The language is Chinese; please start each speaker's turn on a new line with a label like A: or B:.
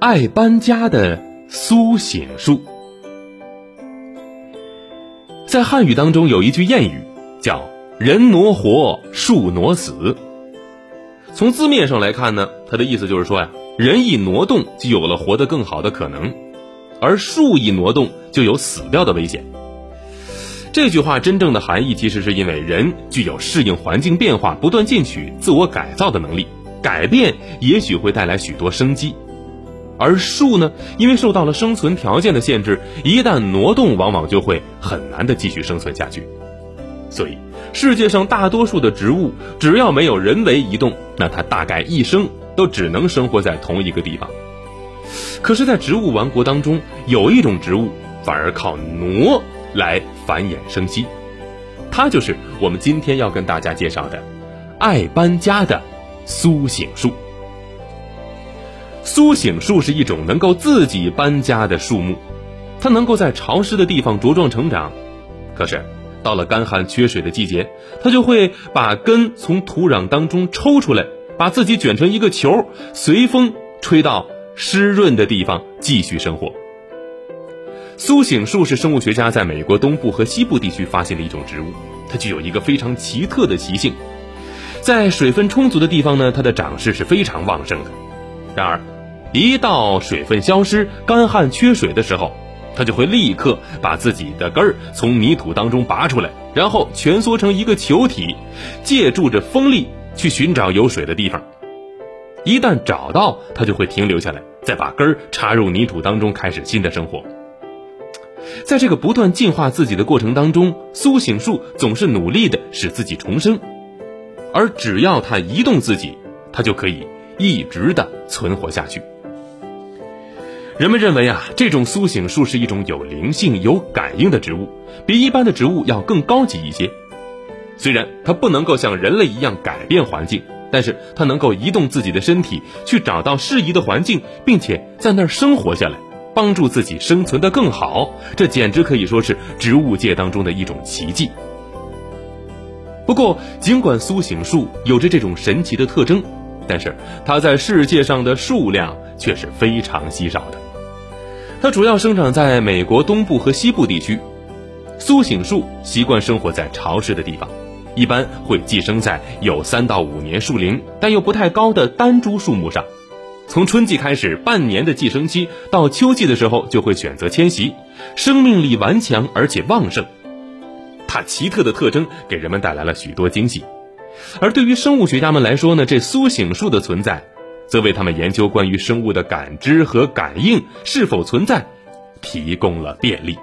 A: 爱搬家的苏醒树。在汉语当中有一句谚语，叫“人挪活，树挪死”。从字面上来看呢，它的意思就是说呀，人一挪动就有了活得更好的可能，而树一挪动就有死掉的危险。这句话真正的含义，其实是因为人具有适应环境变化、不断进取、自我改造的能力，改变也许会带来许多生机。而树呢，因为受到了生存条件的限制，一旦挪动，往往就会很难的继续生存下去。所以，世界上大多数的植物，只要没有人为移动，那它大概一生都只能生活在同一个地方。可是，在植物王国当中，有一种植物反而靠挪来繁衍生息，它就是我们今天要跟大家介绍的爱搬家的苏醒树。苏醒树是一种能够自己搬家的树木，它能够在潮湿的地方茁壮成长。可是，到了干旱缺水的季节，它就会把根从土壤当中抽出来，把自己卷成一个球，随风吹到湿润的地方继续生活。苏醒树是生物学家在美国东部和西部地区发现的一种植物，它具有一个非常奇特的习性，在水分充足的地方呢，它的长势是非常旺盛的。然而，一到水分消失、干旱缺水的时候，它就会立刻把自己的根儿从泥土当中拔出来，然后蜷缩成一个球体，借助着风力去寻找有水的地方。一旦找到，它就会停留下来，再把根儿插入泥土当中，开始新的生活。在这个不断进化自己的过程当中，苏醒树总是努力的使自己重生，而只要它移动自己，它就可以一直的存活下去。人们认为啊，这种苏醒树是一种有灵性、有感应的植物，比一般的植物要更高级一些。虽然它不能够像人类一样改变环境，但是它能够移动自己的身体去找到适宜的环境，并且在那儿生活下来，帮助自己生存的更好。这简直可以说是植物界当中的一种奇迹。不过，尽管苏醒树有着这种神奇的特征，但是它在世界上的数量却是非常稀少的。它主要生长在美国东部和西部地区。苏醒树习惯生活在潮湿的地方，一般会寄生在有三到五年树龄但又不太高的单株树木上。从春季开始，半年的寄生期到秋季的时候就会选择迁徙，生命力顽强而且旺盛。它奇特的特征给人们带来了许多惊喜，而对于生物学家们来说呢，这苏醒树的存在。则为他们研究关于生物的感知和感应是否存在提供了便利。